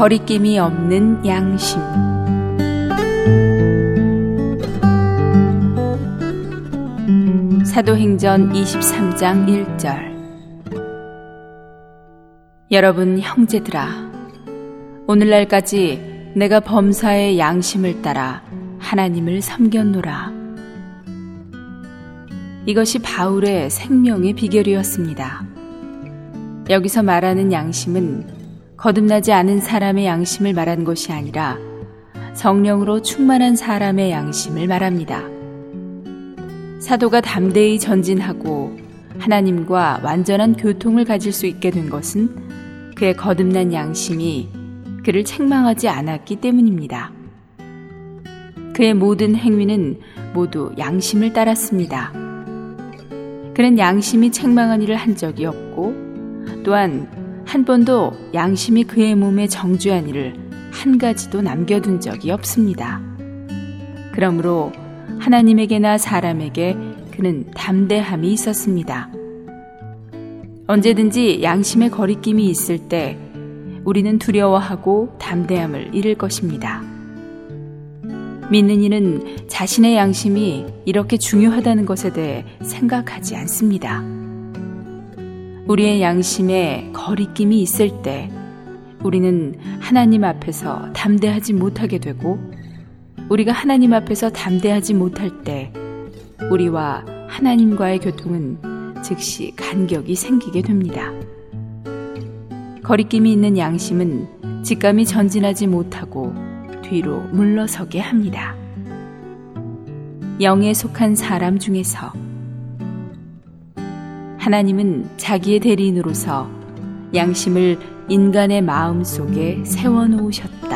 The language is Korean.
거리낌이 없는 양심. 사도행전 23장 1절. 여러분 형제들아, 오늘날까지 내가 범사의 양심을 따라 하나님을 섬겼노라. 이것이 바울의 생명의 비결이었습니다. 여기서 말하는 양심은 거듭나지 않은 사람의 양심을 말하는 것이 아니라 성령으로 충만한 사람의 양심을 말합니다. 사도가 담대히 전진하고 하나님과 완전한 교통을 가질 수 있게 된 것은 그의 거듭난 양심이 그를 책망하지 않았기 때문입니다. 그의 모든 행위는 모두 양심을 따랐습니다. 그는 양심이 책망한 일을 한 적이 없고 또한 한 번도 양심이 그의 몸에 정주한 일을 한 가지도 남겨둔 적이 없습니다. 그러므로 하나님에게나 사람에게 그는 담대함이 있었습니다. 언제든지 양심의 거리낌이 있을 때 우리는 두려워하고 담대함을 잃을 것입니다. 믿는 이는 자신의 양심이 이렇게 중요하다는 것에 대해 생각하지 않습니다. 우리의 양심에 거리낌이 있을 때 우리는 하나님 앞에서 담대하지 못하게 되고 우리가 하나님 앞에서 담대하지 못할 때 우리와 하나님과의 교통은 즉시 간격이 생기게 됩니다. 거리낌이 있는 양심은 직감이 전진하지 못하고 뒤로 물러서게 합니다. 영에 속한 사람 중에서 하나님은 자기의 대리인으로서 양심을 인간의 마음 속에 세워놓으셨다.